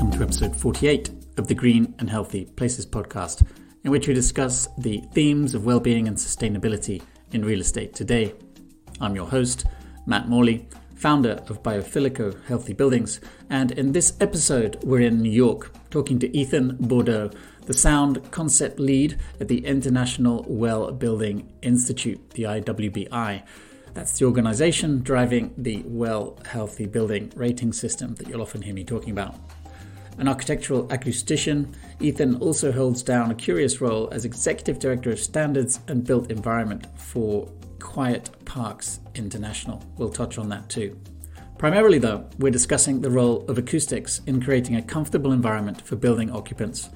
welcome to episode 48 of the Green and Healthy Places podcast, in which we discuss the themes of well-being and sustainability in real estate today. I'm your host, Matt Morley, founder of Biofilico Healthy Buildings, and in this episode, we're in New York talking to Ethan Bourdeau, the sound concept lead at the International Well Building Institute, the IWBI. That's the organization driving the Well Healthy Building rating system that you'll often hear me talking about. An architectural acoustician, Ethan also holds down a curious role as Executive Director of Standards and Built Environment for Quiet Parks International. We'll touch on that too. Primarily, though, we're discussing the role of acoustics in creating a comfortable environment for building occupants.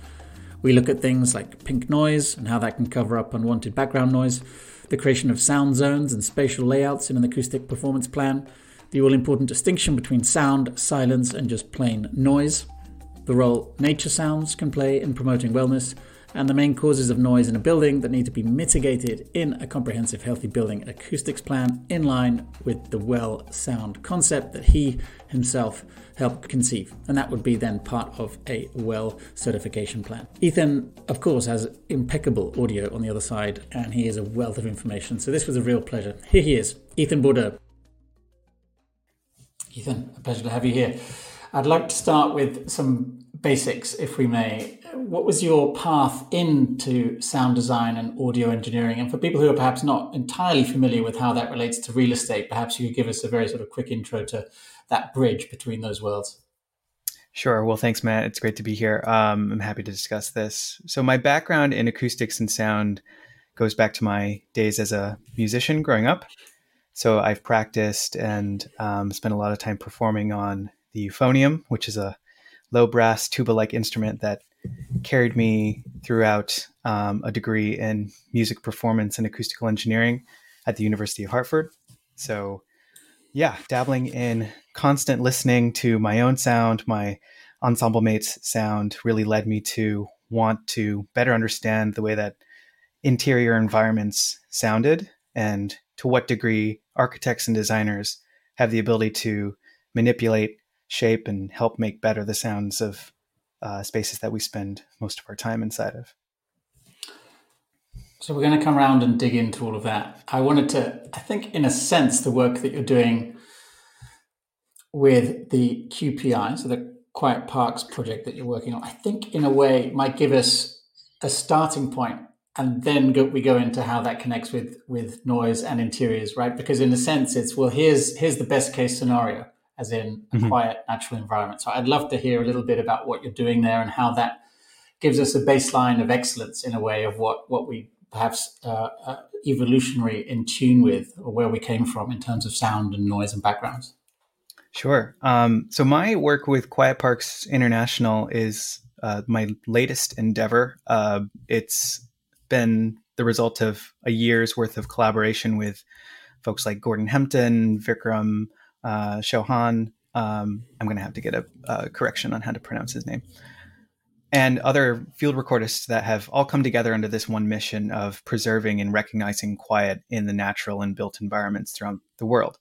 We look at things like pink noise and how that can cover up unwanted background noise, the creation of sound zones and spatial layouts in an acoustic performance plan, the all important distinction between sound, silence, and just plain noise, the role nature sounds can play in promoting wellness, and the main causes of noise in a building that need to be mitigated in a comprehensive healthy building acoustics plan in line with the well sound concept that he himself helped conceive. And that would be then part of a well certification plan. Ethan, of course, has impeccable audio on the other side, and he is a wealth of information. So this was a real pleasure. Here he is, Ethan Bourdeau. Ethan, a pleasure to have you here. I'd like to start with some basics, if we may. What was your path into sound design and audio engineering? And for people who are perhaps not entirely familiar with how that relates to real estate, perhaps you could give us a very sort of quick intro to that bridge between those worlds. Sure. Well, thanks, Matt. It's great to be here. Um, I'm happy to discuss this. So, my background in acoustics and sound goes back to my days as a musician growing up. So, I've practiced and um, spent a lot of time performing on the euphonium, which is a low brass tuba like instrument that carried me throughout um, a degree in music performance and acoustical engineering at the University of Hartford. So, yeah, dabbling in constant listening to my own sound, my ensemble mates' sound really led me to want to better understand the way that interior environments sounded and to what degree architects and designers have the ability to manipulate shape and help make better the sounds of uh, spaces that we spend most of our time inside of. So we're going to come around and dig into all of that. I wanted to, I think, in a sense, the work that you're doing with the QPI, so the Quiet Parks project that you're working on, I think, in a way, might give us a starting point, and then go, we go into how that connects with with noise and interiors, right? Because in a sense, it's well, here's here's the best case scenario as in a mm-hmm. quiet natural environment. So I'd love to hear a little bit about what you're doing there and how that gives us a baseline of excellence in a way of what what we perhaps uh, uh, evolutionary in tune with or where we came from in terms of sound and noise and backgrounds. Sure. Um, so my work with Quiet Parks International is uh, my latest endeavor. Uh, it's been the result of a year's worth of collaboration with folks like Gordon Hempton, Vikram uh, Chauhan. Um, I'm going to have to get a, a, correction on how to pronounce his name. And other field recordists that have all come together under this one mission of preserving and recognizing quiet in the natural and built environments throughout the world.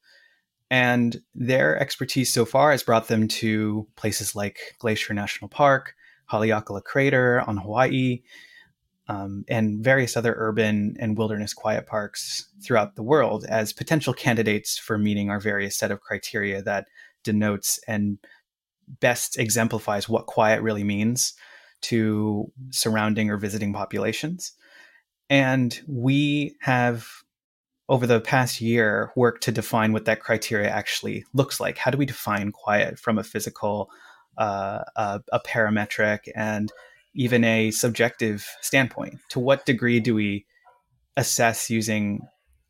And their expertise so far has brought them to places like Glacier National Park, Haleakala Crater on Hawaii, um, and various other urban and wilderness quiet parks throughout the world as potential candidates for meeting our various set of criteria that denotes and best exemplifies what quiet really means to surrounding or visiting populations. And we have, over the past year, worked to define what that criteria actually looks like. How do we define quiet from a physical, uh, a, a parametric, and even a subjective standpoint. To what degree do we assess using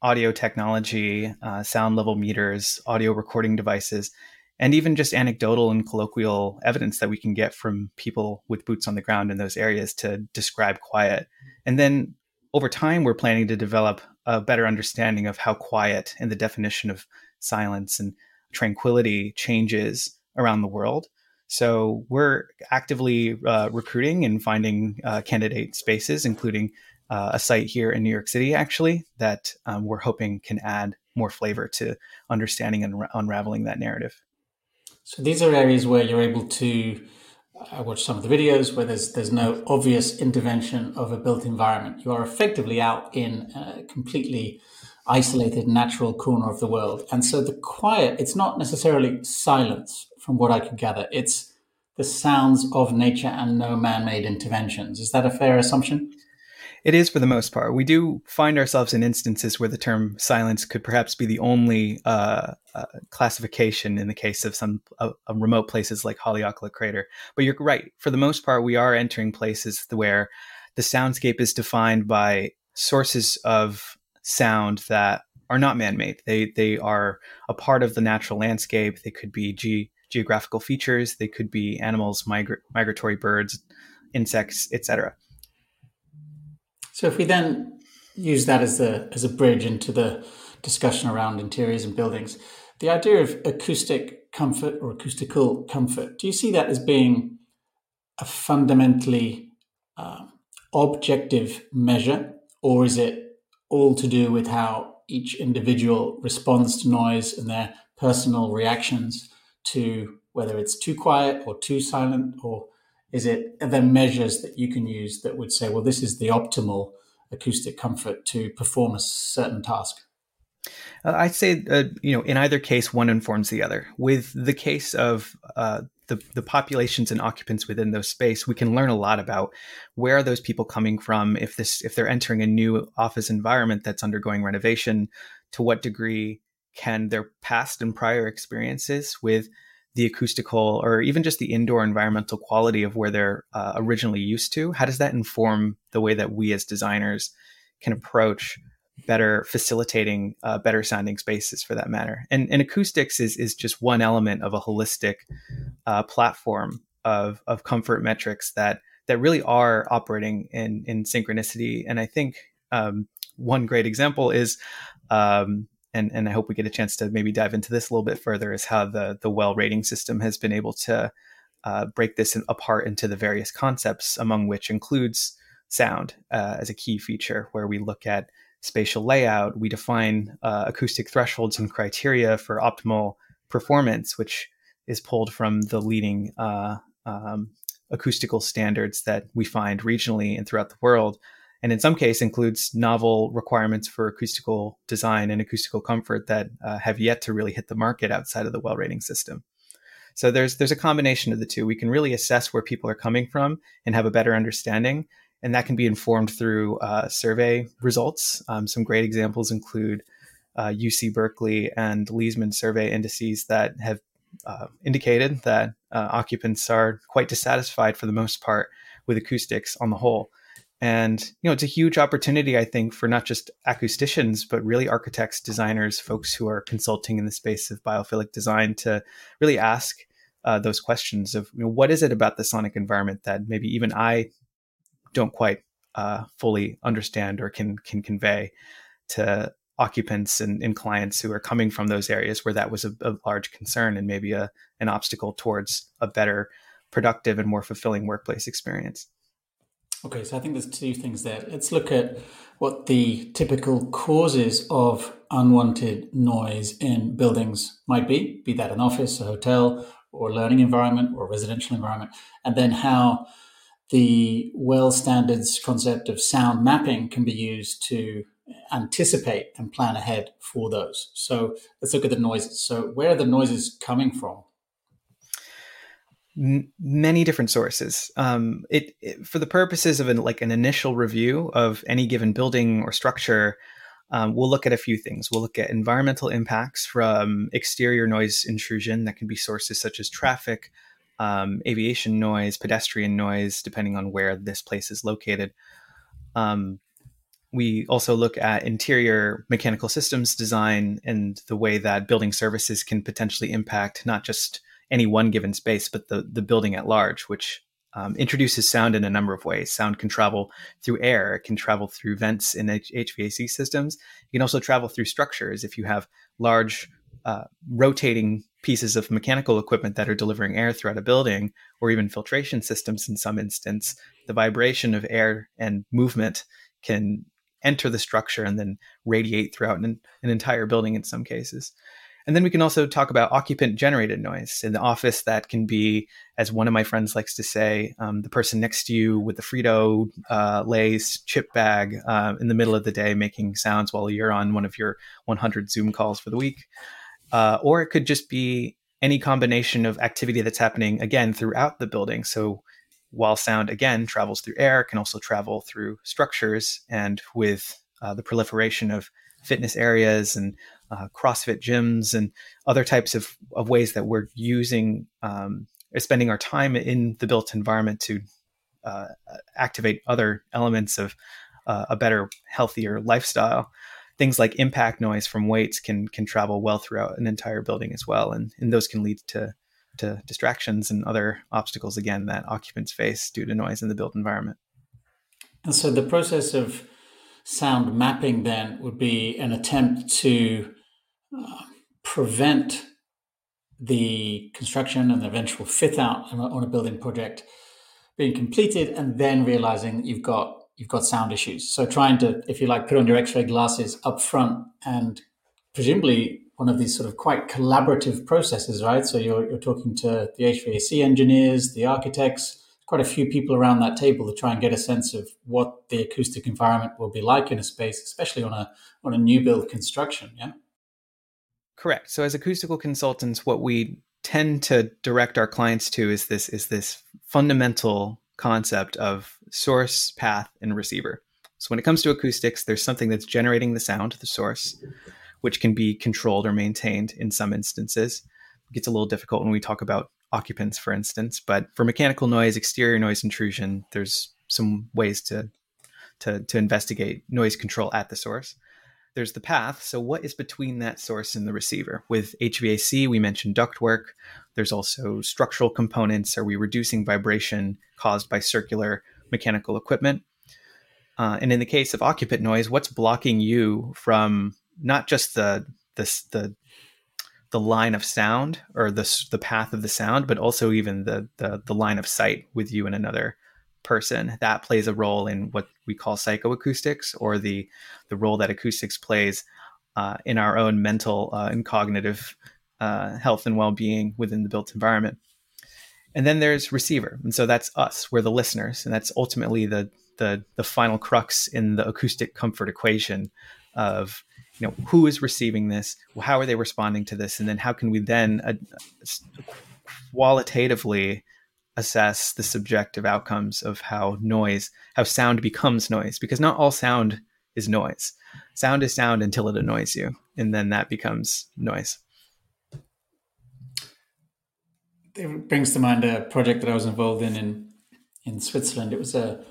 audio technology, uh, sound level meters, audio recording devices, and even just anecdotal and colloquial evidence that we can get from people with boots on the ground in those areas to describe quiet. And then over time, we're planning to develop a better understanding of how quiet and the definition of silence and tranquility changes around the world so we're actively uh, recruiting and finding uh, candidate spaces, including uh, a site here in New York City, actually, that um, we're hoping can add more flavor to understanding and unraveling that narrative. So these are areas where you're able to I watched some of the videos where there's there's no obvious intervention of a built environment. You are effectively out in a completely isolated natural corner of the world, and so the quiet. It's not necessarily silence, from what I could gather. It's the sounds of nature and no man-made interventions. Is that a fair assumption? It is for the most part. We do find ourselves in instances where the term silence could perhaps be the only uh, uh, classification in the case of some uh, remote places like Haleakala Crater. But you're right. For the most part, we are entering places where the soundscape is defined by sources of sound that are not man-made. They they are a part of the natural landscape. They could be ge- geographical features. They could be animals, migra- migratory birds, insects, etc. So if we then use that as a as a bridge into the discussion around interiors and buildings, the idea of acoustic comfort or acoustical comfort, do you see that as being a fundamentally uh, objective measure, or is it all to do with how each individual responds to noise and their personal reactions to whether it's too quiet or too silent or is it are there measures that you can use that would say, well, this is the optimal acoustic comfort to perform a certain task? Uh, I'd say, uh, you know, in either case, one informs the other. With the case of uh, the, the populations and occupants within those space, we can learn a lot about where are those people coming from. If this, if they're entering a new office environment that's undergoing renovation, to what degree can their past and prior experiences with the acoustical or even just the indoor environmental quality of where they're uh, originally used to how does that inform the way that we as designers can approach better facilitating uh, better sounding spaces for that matter? And, and acoustics is, is just one element of a holistic uh, platform of, of comfort metrics that that really are operating in in synchronicity. And i think um, one great example is um, and and I hope we get a chance to maybe dive into this a little bit further is how the the well rating system has been able to uh, break this apart into the various concepts, among which includes sound uh, as a key feature, where we look at spatial layout, we define uh, acoustic thresholds and criteria for optimal performance, which is pulled from the leading uh, um, acoustical standards that we find regionally and throughout the world and in some case includes novel requirements for acoustical design and acoustical comfort that uh, have yet to really hit the market outside of the well rating system. So there's there's a combination of the two. We can really assess where people are coming from and have a better understanding, and that can be informed through uh, survey results. Um, some great examples include uh, UC Berkeley and Leesman survey indices that have uh, indicated that uh, occupants are quite dissatisfied for the most part with acoustics on the whole. And you know, it's a huge opportunity, I think, for not just acousticians, but really architects, designers, folks who are consulting in the space of biophilic design to really ask uh, those questions of you know, what is it about the sonic environment that maybe even I don't quite uh, fully understand or can can convey to occupants and, and, clients who are coming from those areas where that was a, a large concern and maybe a, an obstacle towards a better, productive, and more fulfilling workplace experience. Okay, so I think there's two things there. Let's look at what the typical causes of unwanted noise in buildings might be, be that an office, a hotel, or a learning environment, or a residential environment, and then how the well standards concept of sound mapping can be used to anticipate and plan ahead for those. So let's look at the noises. So, where are the noises coming from? Many different sources. Um, it, it, for the purposes of an, like an initial review of any given building or structure, um, we'll look at a few things. We'll look at environmental impacts from exterior noise intrusion that can be sources such as traffic, um, aviation noise, pedestrian noise, depending on where this place is located. Um, we also look at interior mechanical systems design and the way that building services can potentially impact not just any one given space, but the the building at large, which um, introduces sound in a number of ways. Sound can travel through air, it can travel through vents in H- HVAC systems. It can also travel through structures. If you have large uh, rotating pieces of mechanical equipment that are delivering air throughout a building, or even filtration systems in some instance, the vibration of air and movement can enter the structure and then radiate throughout an, an entire building in some cases. And then we can also talk about occupant generated noise in the office. That can be, as one of my friends likes to say, um, the person next to you with the Frito uh, Lay's chip bag uh, in the middle of the day making sounds while you're on one of your 100 Zoom calls for the week. Uh, or it could just be any combination of activity that's happening again throughout the building. So while sound again travels through air, can also travel through structures. And with uh, the proliferation of fitness areas and uh, CrossFit gyms and other types of, of ways that we're using um, spending our time in the built environment to uh, activate other elements of uh, a better, healthier lifestyle. Things like impact noise from weights can can travel well throughout an entire building as well, and, and those can lead to to distractions and other obstacles again that occupants face due to noise in the built environment. And so the process of sound mapping then would be an attempt to prevent the construction and the eventual fit out on a building project being completed and then realizing that you've got you've got sound issues so trying to if you like put on your x-ray glasses up front and presumably one of these sort of quite collaborative processes right so you're, you're talking to the hvac engineers the architects quite a few people around that table to try and get a sense of what the acoustic environment will be like in a space, especially on a on a new build construction. Yeah. Correct. So as acoustical consultants, what we tend to direct our clients to is this is this fundamental concept of source, path, and receiver. So when it comes to acoustics, there's something that's generating the sound, the source, which can be controlled or maintained in some instances. It gets a little difficult when we talk about occupants, for instance. But for mechanical noise, exterior noise intrusion, there's some ways to to, to investigate noise control at the source. There's the path. So, what is between that source and the receiver? With HVAC, we mentioned ductwork. There's also structural components. Are we reducing vibration caused by circular mechanical equipment? Uh, and in the case of occupant noise, what's blocking you from not just the the, the the line of sound or the the path of the sound, but also even the the, the line of sight with you and another person. That plays a role in what we call psychoacoustics, or the the role that acoustics plays uh, in our own mental uh, and cognitive uh, health and well being within the built environment. And then there's receiver, and so that's us. We're the listeners, and that's ultimately the the the final crux in the acoustic comfort equation of you know who is receiving this how are they responding to this and then how can we then uh, qualitatively assess the subjective outcomes of how noise how sound becomes noise because not all sound is noise. Sound is sound until it annoys you and then that becomes noise. It brings to mind a project that i was involved in in, in switzerland. It was a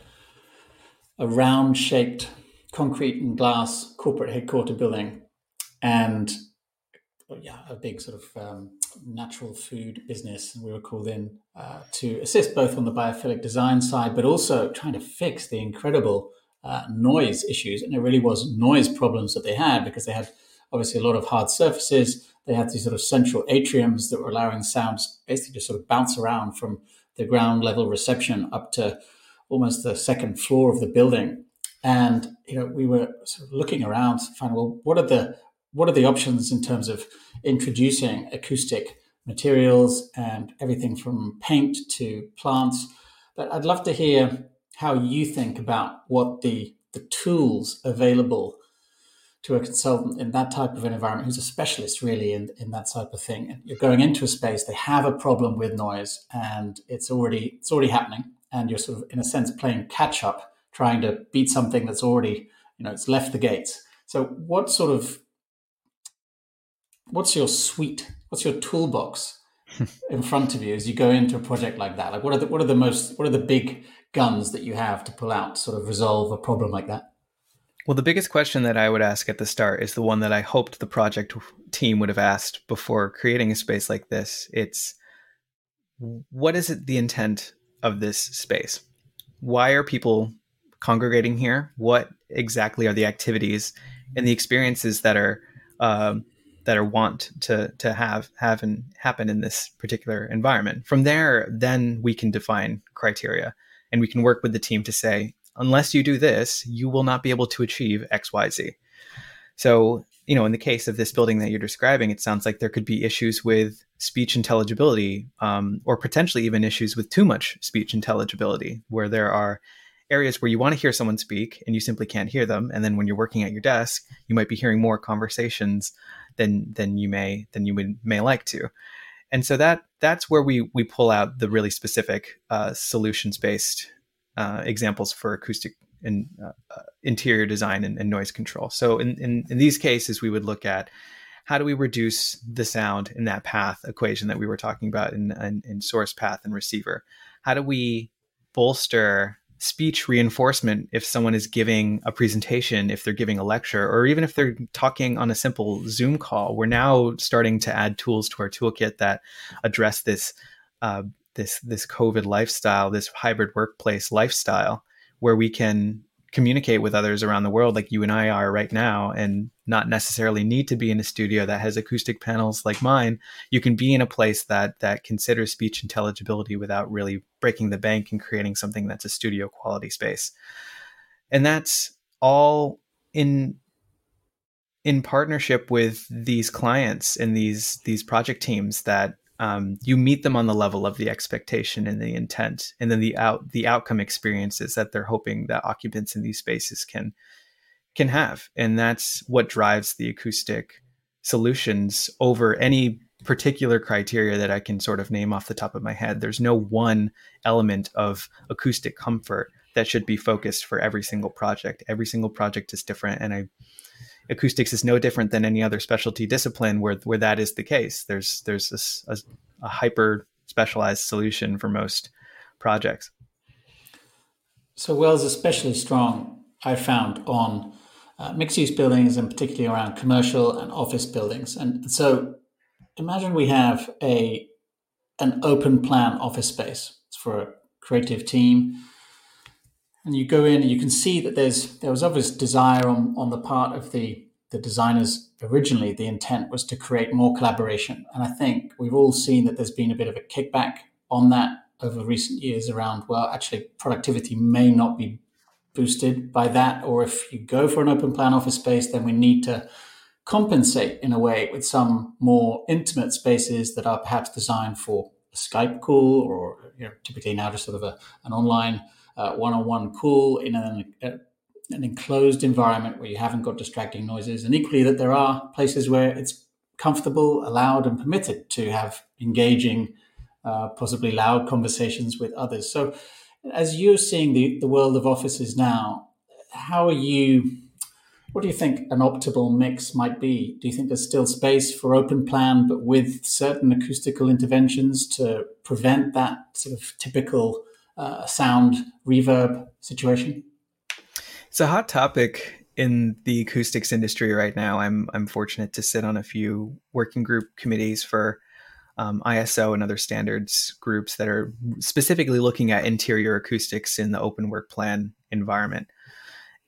a round shaped concrete and glass corporate headquarter building and yeah, a big sort of um, natural food business. And we were called in uh, to assist both on the biophilic design side, but also trying to fix the incredible uh, noise issues. And it really was noise problems that they had because they had obviously a lot of hard surfaces. They had these sort of central atriums that were allowing sounds basically to sort of bounce around from the ground level reception up to almost the second floor of the building. And you know, we were sort of looking around to find well, what are the what are the options in terms of introducing acoustic materials and everything from paint to plants? But I'd love to hear how you think about what the the tools available to a consultant in that type of an environment who's a specialist really in, in that type of thing. You're going into a space, they have a problem with noise and it's already it's already happening. And you're sort of in a sense playing catch up trying to beat something that's already, you know, it's left the gates. So what sort of what's your suite? What's your toolbox in front of you as you go into a project like that? Like what are the what are the most what are the big guns that you have to pull out to sort of resolve a problem like that? Well, the biggest question that I would ask at the start is the one that I hoped the project team would have asked before creating a space like this. It's what is it the intent of this space? Why are people congregating here? What exactly are the activities and the experiences that are um, that are want to to have have and happen in this particular environment? From there, then we can define criteria and we can work with the team to say, unless you do this, you will not be able to achieve X, Y, Z. So you know, in the case of this building that you're describing, it sounds like there could be issues with speech intelligibility, um, or potentially even issues with too much speech intelligibility, where there are areas where you want to hear someone speak and you simply can't hear them, and then when you're working at your desk, you might be hearing more conversations than than you may than you would, may like to, and so that that's where we we pull out the really specific uh, solutions based uh, examples for acoustic and uh, uh, interior design and, and, noise control. So in, in, in these cases, we would look at how do we reduce the sound in that path equation that we were talking about in, in, in source path and receiver? How do we bolster speech reinforcement if someone is giving a presentation, if they're giving a lecture, or even if they're talking on a simple Zoom call? We're now starting to add tools to our toolkit that address this uh, this this COVID lifestyle, this hybrid workplace lifestyle, where we can communicate with others around the world like you and I are right now and not necessarily need to be in a studio that has acoustic panels like mine you can be in a place that that considers speech intelligibility without really breaking the bank and creating something that's a studio quality space. And that's all in in partnership with these clients and these these project teams that um, you meet them on the level of the expectation and the intent, and then the out the outcome experiences that they're hoping that occupants in these spaces can can have, and that's what drives the acoustic solutions over any particular criteria that I can sort of name off the top of my head. There's no one element of acoustic comfort that should be focused for every single project. Every single project is different, and I acoustics is no different than any other specialty discipline where where that is the case. There's there's a, a hyper specialized solution for most projects. So WELL's is especially strong, I found on uh, mixed use buildings and particularly around commercial and office buildings. And so imagine we have a an open plan office space for a creative team and you go in and you can see that there's there was obvious desire on, on the part of the the designers originally. The intent was to create more collaboration. And i think we've all seen that there's been a bit of a kickback on that over recent years around well actually productivity may not be boosted by that or if you go for an open plan office space then we need to compensate in a way with some more intimate spaces that are perhaps designed for a skype call or you know typically now just sort of a, an online one-on-one call in an, a, an enclosed environment where you haven't got distracting noises, and equally that there are places where it's comfortable, allowed, and permitted to have engaging, uh, possibly loud conversations with others. So, as you're seeing the, the world of offices now, how are you? What do you think an optimal mix might be? Do you think there's still space for open plan, but with certain acoustical interventions to prevent that sort of typical uh, sound reverb situation? It's a hot topic in the acoustics industry right now. I'm I'm fortunate to sit on a few working group committees for um, ISO and other standards groups that are specifically looking at interior acoustics in the open work plan environment.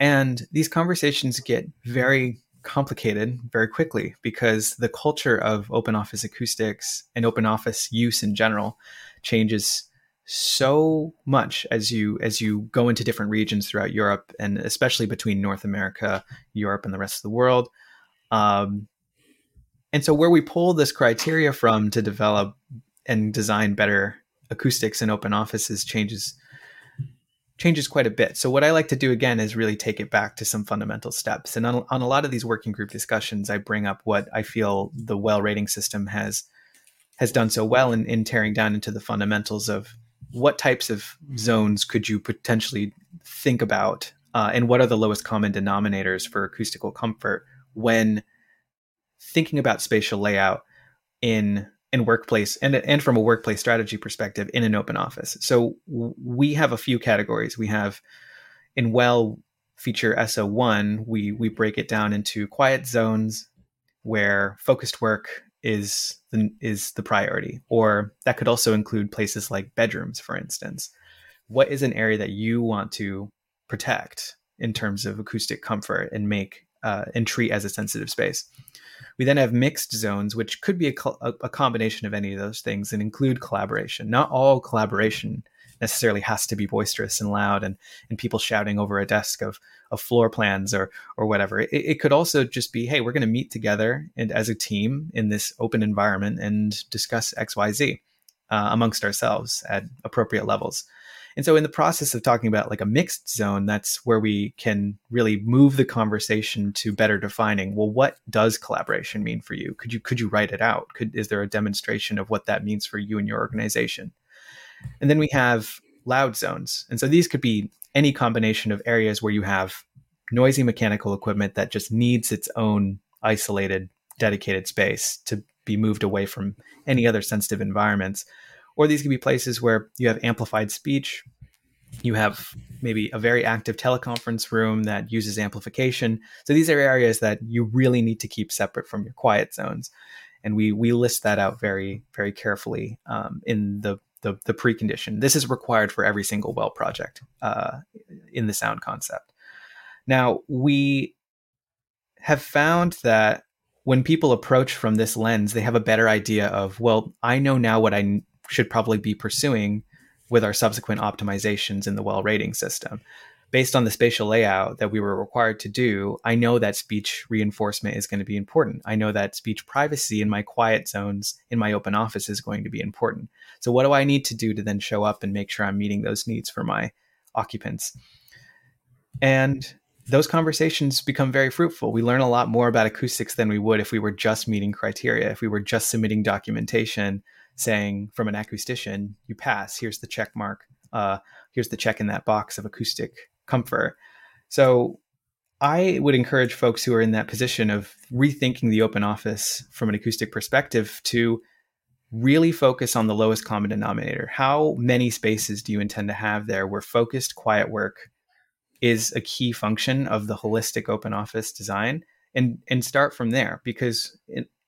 And these conversations get very complicated very quickly because the culture of open office acoustics and open office use in general changes so much as you as you go into different regions throughout Europe and especially between North America, Europe, and the rest of the world. Um, and so where we pull this criteria from to develop and design better acoustics in open offices changes changes quite a bit. So what I like to do again is really take it back to some fundamental steps. And on, on a lot of these working group discussions, I bring up what I feel the well rating system has has done so well in, in tearing down into the fundamentals of what types of zones could you potentially think about uh, and what are the lowest common denominators for acoustical comfort when thinking about spatial layout in in workplace and and from a workplace strategy perspective in an open office? So we have a few categories. We have in well feature S01 we we break it down into quiet zones where focused work is the, is the priority. Or that could also include places like bedrooms for instance. What is an area that you want to protect in terms of acoustic comfort and make uh, and treat as a sensitive space? We then have mixed zones which could be a, a, a combination of any of those things and include collaboration. Not all collaboration necessarily has to be boisterous and loud and, and people shouting over a desk of, of floor plans or, or whatever. It, it could also just be, hey, we're going to meet together and as a team in this open environment and discuss XYZ uh, amongst ourselves at appropriate levels. And so in the process of talking about like a mixed zone, that's where we can really move the conversation to better defining, well, what does collaboration mean for you? Could you could you write it out? Could is there a demonstration of what that means for you and your organization? And then we have loud zones. And so these could be any combination of areas where you have noisy mechanical equipment that just needs its own isolated, dedicated space to be moved away from any other sensitive environments or these could be places where you have amplified speech. You have maybe a very active teleconference room that uses amplification. So these are areas that you really need to keep separate from your quiet zones, and we we list that out very very carefully um, in the, the the precondition. This is required for every single well project uh, in the sound concept. Now we have found that when people approach from this lens, they have a better idea of, well, I know now what I should probably be pursuing with our subsequent optimizations in the well rating system. Based on the spatial layout that we were required to do, I know that speech reinforcement is going to be important. I know that speech privacy in my quiet zones in my open office is going to be important. So, what do I need to do to then show up and make sure I'm meeting those needs for my occupants? And those conversations become very fruitful. We learn a lot more about acoustics than we would if we were just meeting criteria, if we were just submitting documentation saying from an acoustician, you pass. Here's the check mark. Uh, here's the check in that box of acoustic comfort. So I would encourage folks who are in that position of rethinking the open office from an acoustic perspective to really focus on the lowest common denominator. How many spaces do you intend to have there where focused quiet work is a key function of the holistic open office design and and start from there because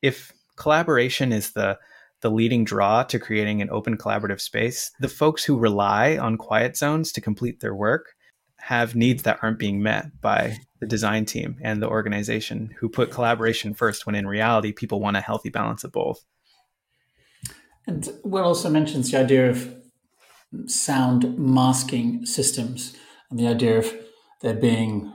if collaboration is the the leading draw to creating an open collaborative space, the folks who rely on quiet zones to complete their work have needs that aren't being met by the design team and the organization who put collaboration first when in reality people want a healthy balance of both. And will also mentions the idea of sound masking systems and the idea of there being,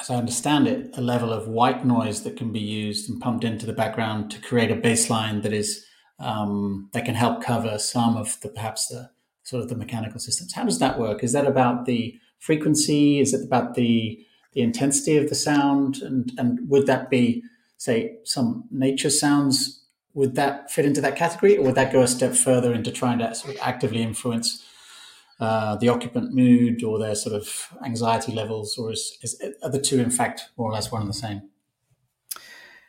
as I understand it, a level of white noise that can be used and pumped into the background to create a baseline that is um, that can help cover some of the perhaps the sort of the mechanical systems. How does that work? Is that about the frequency? Is it about the the intensity of the sound? And and would that be say some nature sounds? Would that fit into that category, or would that go a step further into trying to sort of actively influence uh, the occupant mood or their sort of anxiety levels, or is, is are the two in fact more or less one and the same?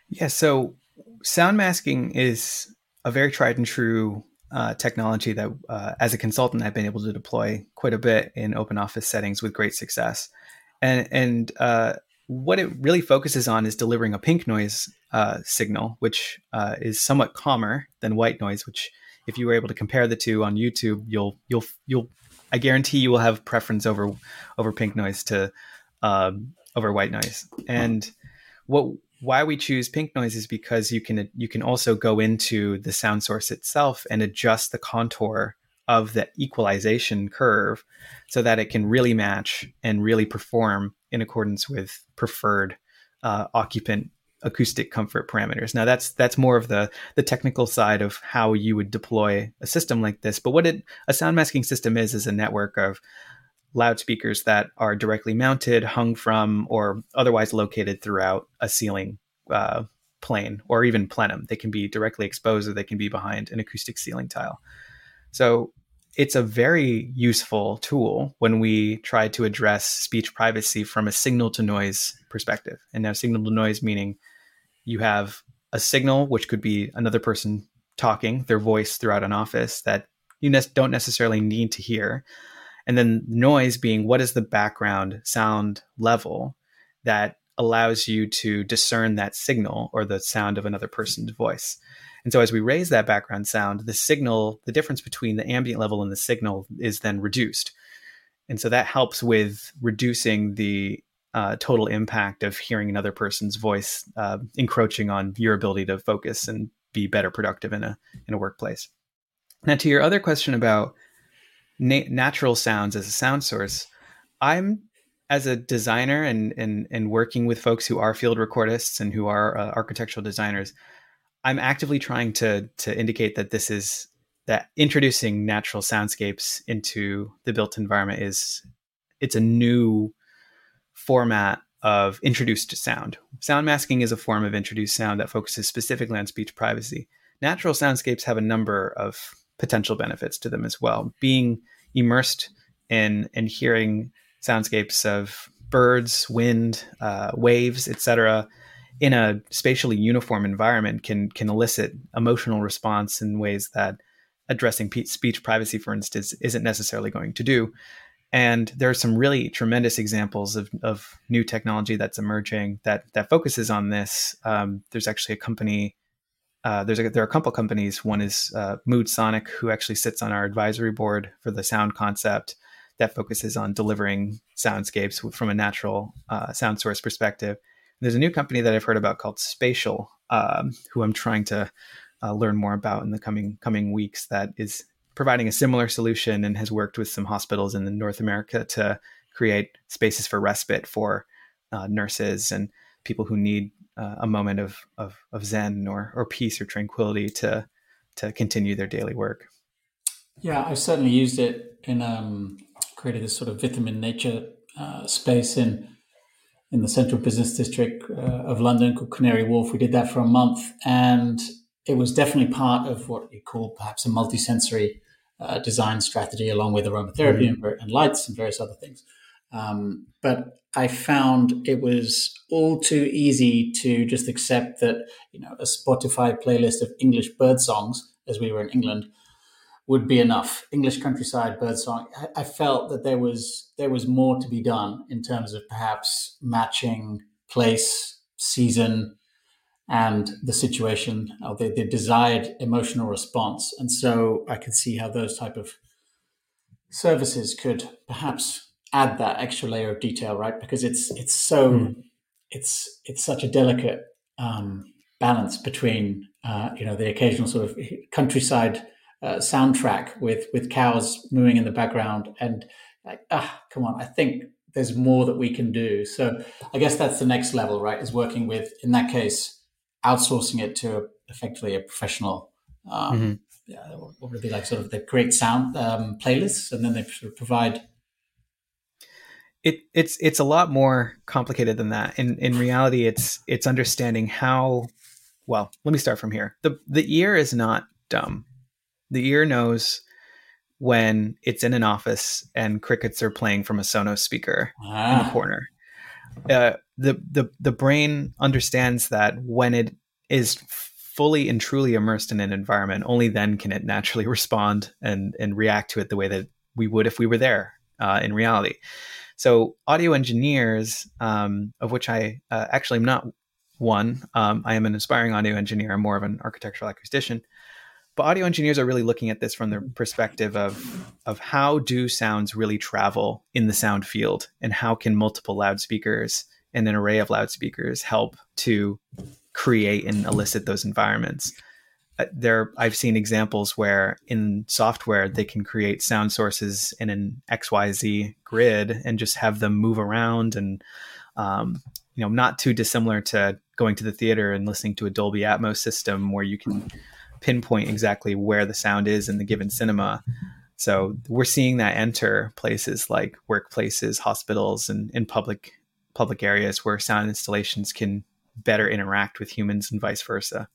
Yeah. So sound masking is a very tried and true uh, technology that, uh, as a consultant, I've been able to deploy quite a bit in open office settings with great success. And and uh, what it really focuses on is delivering a pink noise uh, signal, which uh, is somewhat calmer than white noise. Which, if you were able to compare the two on YouTube, you'll you'll you'll I guarantee you will have preference over over pink noise to um, over white noise. And what why we choose pink noise is because you can you can also go into the sound source itself and adjust the contour of the equalization curve so that it can really match and really perform in accordance with preferred uh, occupant acoustic comfort parameters. Now that's that's more of the the technical side of how you would deploy a system like this. But what it, a sound masking system is is a network of loudspeakers that are directly mounted, hung from, or otherwise located throughout a ceiling uh, plane or even plenum. They can be directly exposed or they can be behind an acoustic ceiling tile. So it's a very useful tool when we try to address speech privacy from a signal to noise perspective. And now, signal to noise meaning you have a signal, which could be another person talking, their voice throughout an office that you ne- don't necessarily need to hear and then noise being what is the background sound level that allows you to discern that signal or the sound of another person's voice. And so as we raise that background sound, the signal, the difference between the ambient level and the signal is then reduced. And so that helps with reducing the uh, total impact of hearing another person's voice uh, encroaching on your ability to focus and be better productive in a in a workplace. Now, to your other question about na- natural sounds as a sound source, I'm as a designer and and and working with folks who are field recordists and who are uh, architectural designers, I'm actively trying to to indicate that this is that introducing natural soundscapes into the built environment is it's a new format of introduced sound. Sound masking is a form of introduced sound that focuses specifically on speech privacy. Natural soundscapes have a number of potential benefits to them as well. Being immersed in and hearing soundscapes of birds, wind, uh, waves, etc., in a spatially uniform environment can can elicit emotional response in ways that addressing speech privacy, for instance, isn't necessarily going to do. And there are some really tremendous examples of, of new technology that's emerging that that focuses on this. Um, there's actually a company. Uh, there's a, there are a couple companies. One is uh, Moodsonic, who actually sits on our advisory board for the sound concept that focuses on delivering soundscapes from a natural uh, sound source perspective. There's a new company that I've heard about called Spatial, um, who I'm trying to uh, learn more about in the coming coming weeks. That is providing a similar solution and has worked with some hospitals in North America to create spaces for respite for uh, nurses and people who need uh, a moment of, of, of zen or, or peace or tranquility to to continue their daily work. Yeah, I've certainly used it in um, created this sort of vitamin nature uh, space in in the central business district uh, of London called Canary Wharf. We did that for a month, and it was definitely part of what you call perhaps a multisensory uh, design strategy, along with aromatherapy mm-hmm. and, and, lights and various other things. Um, but I found it was all too easy to just accept that you know a Spotify playlist of English bird songs, as we were in England, would be enough. English countryside birdsong. I, I felt that there was there was more to be done in terms of perhaps matching place, season, and the situation, or the, the desired emotional response. And so I could see how those type of services could perhaps add that extra layer of detail, right? Because it's it's so mm. it's it's such a delicate um, balance between uh, you know the occasional sort of countryside uh, soundtrack with with cows mooing in the background and like ah come on i think there's more that we can do so i guess that's the next level right is working with in that case outsourcing it to effectively a professional um, mm-hmm. yeah, what would it be like sort of they create sound um, playlists and then they sort of provide it, it's it's a lot more complicated than that. In in reality, it's it's understanding how. Well, let me start from here. the The ear is not dumb the ear knows when it's in an office and crickets are playing from a Sonos speaker ah. in the ah. corner. Uh, the the the brain understands that when it is fully and truly immersed in an environment, only then can it naturally respond and and react to it the way that we would if we were there uh, in reality. So audio engineers, um, of which I uh, actually am not one, um, I am an aspiring audio engineer. I'm more of an architectural acoustician. But audio engineers are really looking at this from the perspective of of how do sounds really travel in the sound field, and how can multiple loudspeakers and an array of loudspeakers help to create and elicit those environments. Uh, there, I've seen examples where in software they can create sound sources in an XYZ grid and just have them move around and um, you know not too dissimilar to going to the theater and listening to a Dolby Atmos system where you can pinpoint exactly where the sound is in the given cinema. So we're seeing that enter places like workplaces, hospitals, and in public public areas where sound installations can better interact with humans and vice versa.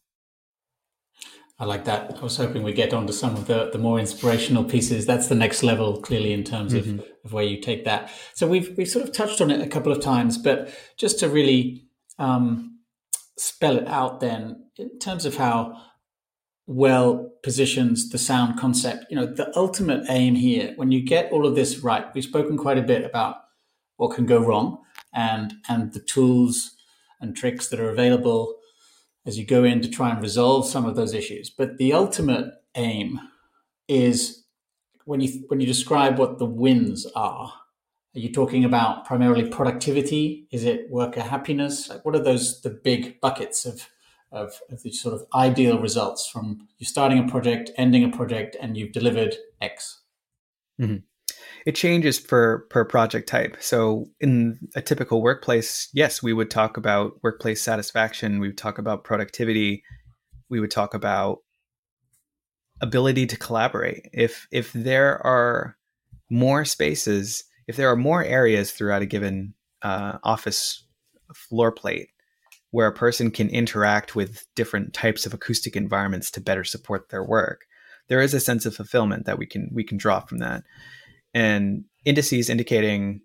I like that. I was hoping we get onto some of the, the more inspirational pieces. That's the next level, clearly, in terms mm-hmm. of, of where you take that. So we've we've sort of touched on it a couple of times, but just to really um, spell it out, then in terms of how well positions the sound concept. You know, the ultimate aim here, when you get all of this right, we've spoken quite a bit about what can go wrong and and the tools and tricks that are available as you go in to try and resolve some of those issues. But the ultimate aim is when you when you describe what the wins are. Are you talking about primarily productivity? Is it worker happiness? Like what are those the big buckets of of, of the sort of ideal results from you starting a project, ending a project, and you've delivered X? Mm-hmm. It changes per per project type. So in a typical workplace, yes, we would talk about workplace satisfaction. We would talk about productivity. We would talk about ability to collaborate. If if there are more spaces, if there are more areas throughout a given uh, office floor plate where a person can interact with different types of acoustic environments to better support their work, there is a sense of fulfillment that we can we can draw from that. And indices indicating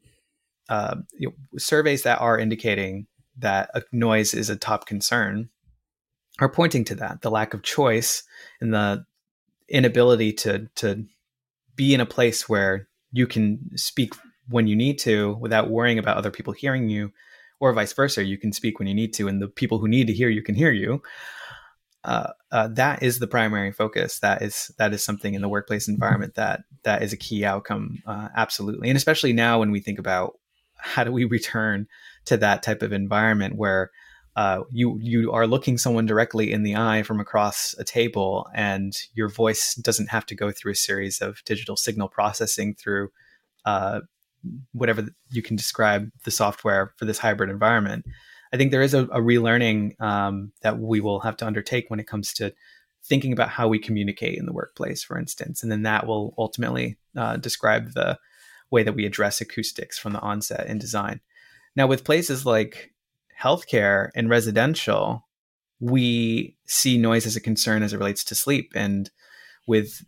uh, you know, surveys that are indicating that noise is a top concern are pointing to that. The lack of choice and the inability to to be in a place where you can speak when you need to without worrying about other people hearing you or vice versa. You can speak when you need to and the people who need to hear you can hear you uh, uh, that is the primary focus that is that is something in the workplace environment that that is a key outcome uh, absolutely and especially now when we think about how do we return to that type of environment where uh, you you are looking someone directly in the eye from across a table, and your voice doesn't have to go through a series of digital signal processing through uh, whatever you can describe the software for this hybrid environment. I think there is a, a relearning um, that we will have to undertake when it comes to thinking about how we communicate in the workplace, for instance, and then that will ultimately uh, describe the way that we address acoustics from the onset in design. Now, with places like healthcare and residential, we see noise as a concern as it relates to sleep. And with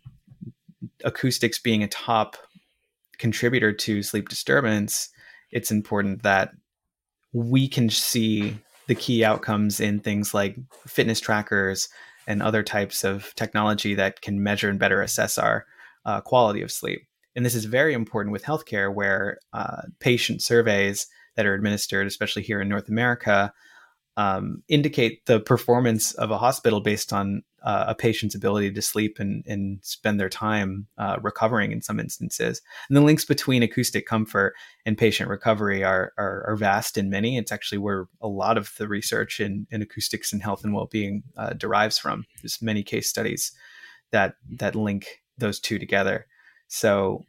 acoustics being a top contributor to sleep disturbance, it's important that we can see the key outcomes in things like fitness trackers and other types of technology that can measure and better assess our uh, quality of sleep. And this is very important with healthcare, where uh, patient surveys that are administered, especially here in North America, um, indicate the performance of a hospital based on uh, a patient's ability to sleep and, and spend their time uh, recovering in some instances. And the links between acoustic comfort and patient recovery are, are, are vast in many. It's actually where a lot of the research in, in acoustics and health and well-being uh, derives from. There's many case studies that that link those two together. So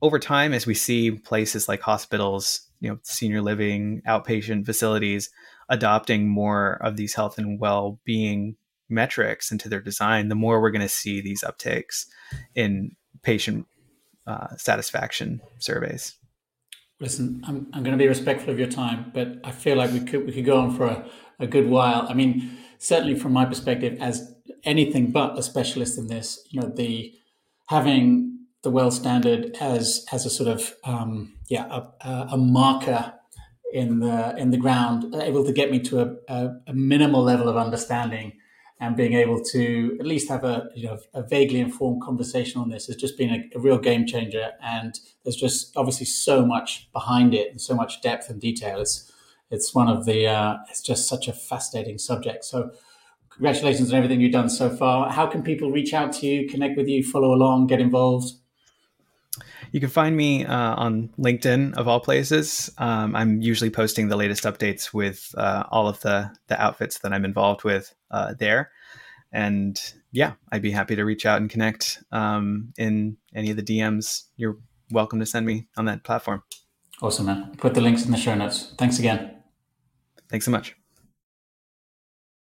over time, as we see places like hospitals you know senior living outpatient facilities adopting more of these health and well-being metrics into their design the more we're going to see these uptakes in patient uh, satisfaction surveys. Listen I'm, I'm going to be respectful of your time but i feel like we could we could go on for a, a good while. I mean certainly from my perspective as anything but a specialist in this you know the having the well standard as as a sort of um, yeah a, a, marker in the in the ground, able to get me to a, a, a, minimal level of understanding and being able to at least have a you know a vaguely informed conversation on this has just been a, a real game changer. And there's just obviously so much behind it and so much depth and detail. It's it's one of the uh, it's just such a fascinating subject. So congratulations on everything you've done so far. How can people reach out to you, connect with you, follow along, get involved? You can find me uh, on LinkedIn of all places. Um, I'm usually posting the latest updates with uh, all of the the outfits that I'm involved with uh, there. And yeah, I'd be happy to reach out and connect um, in any of the DMs. You're welcome to send me on that platform. Awesome, man. Put the links in the show notes. Thanks again. Thanks so much.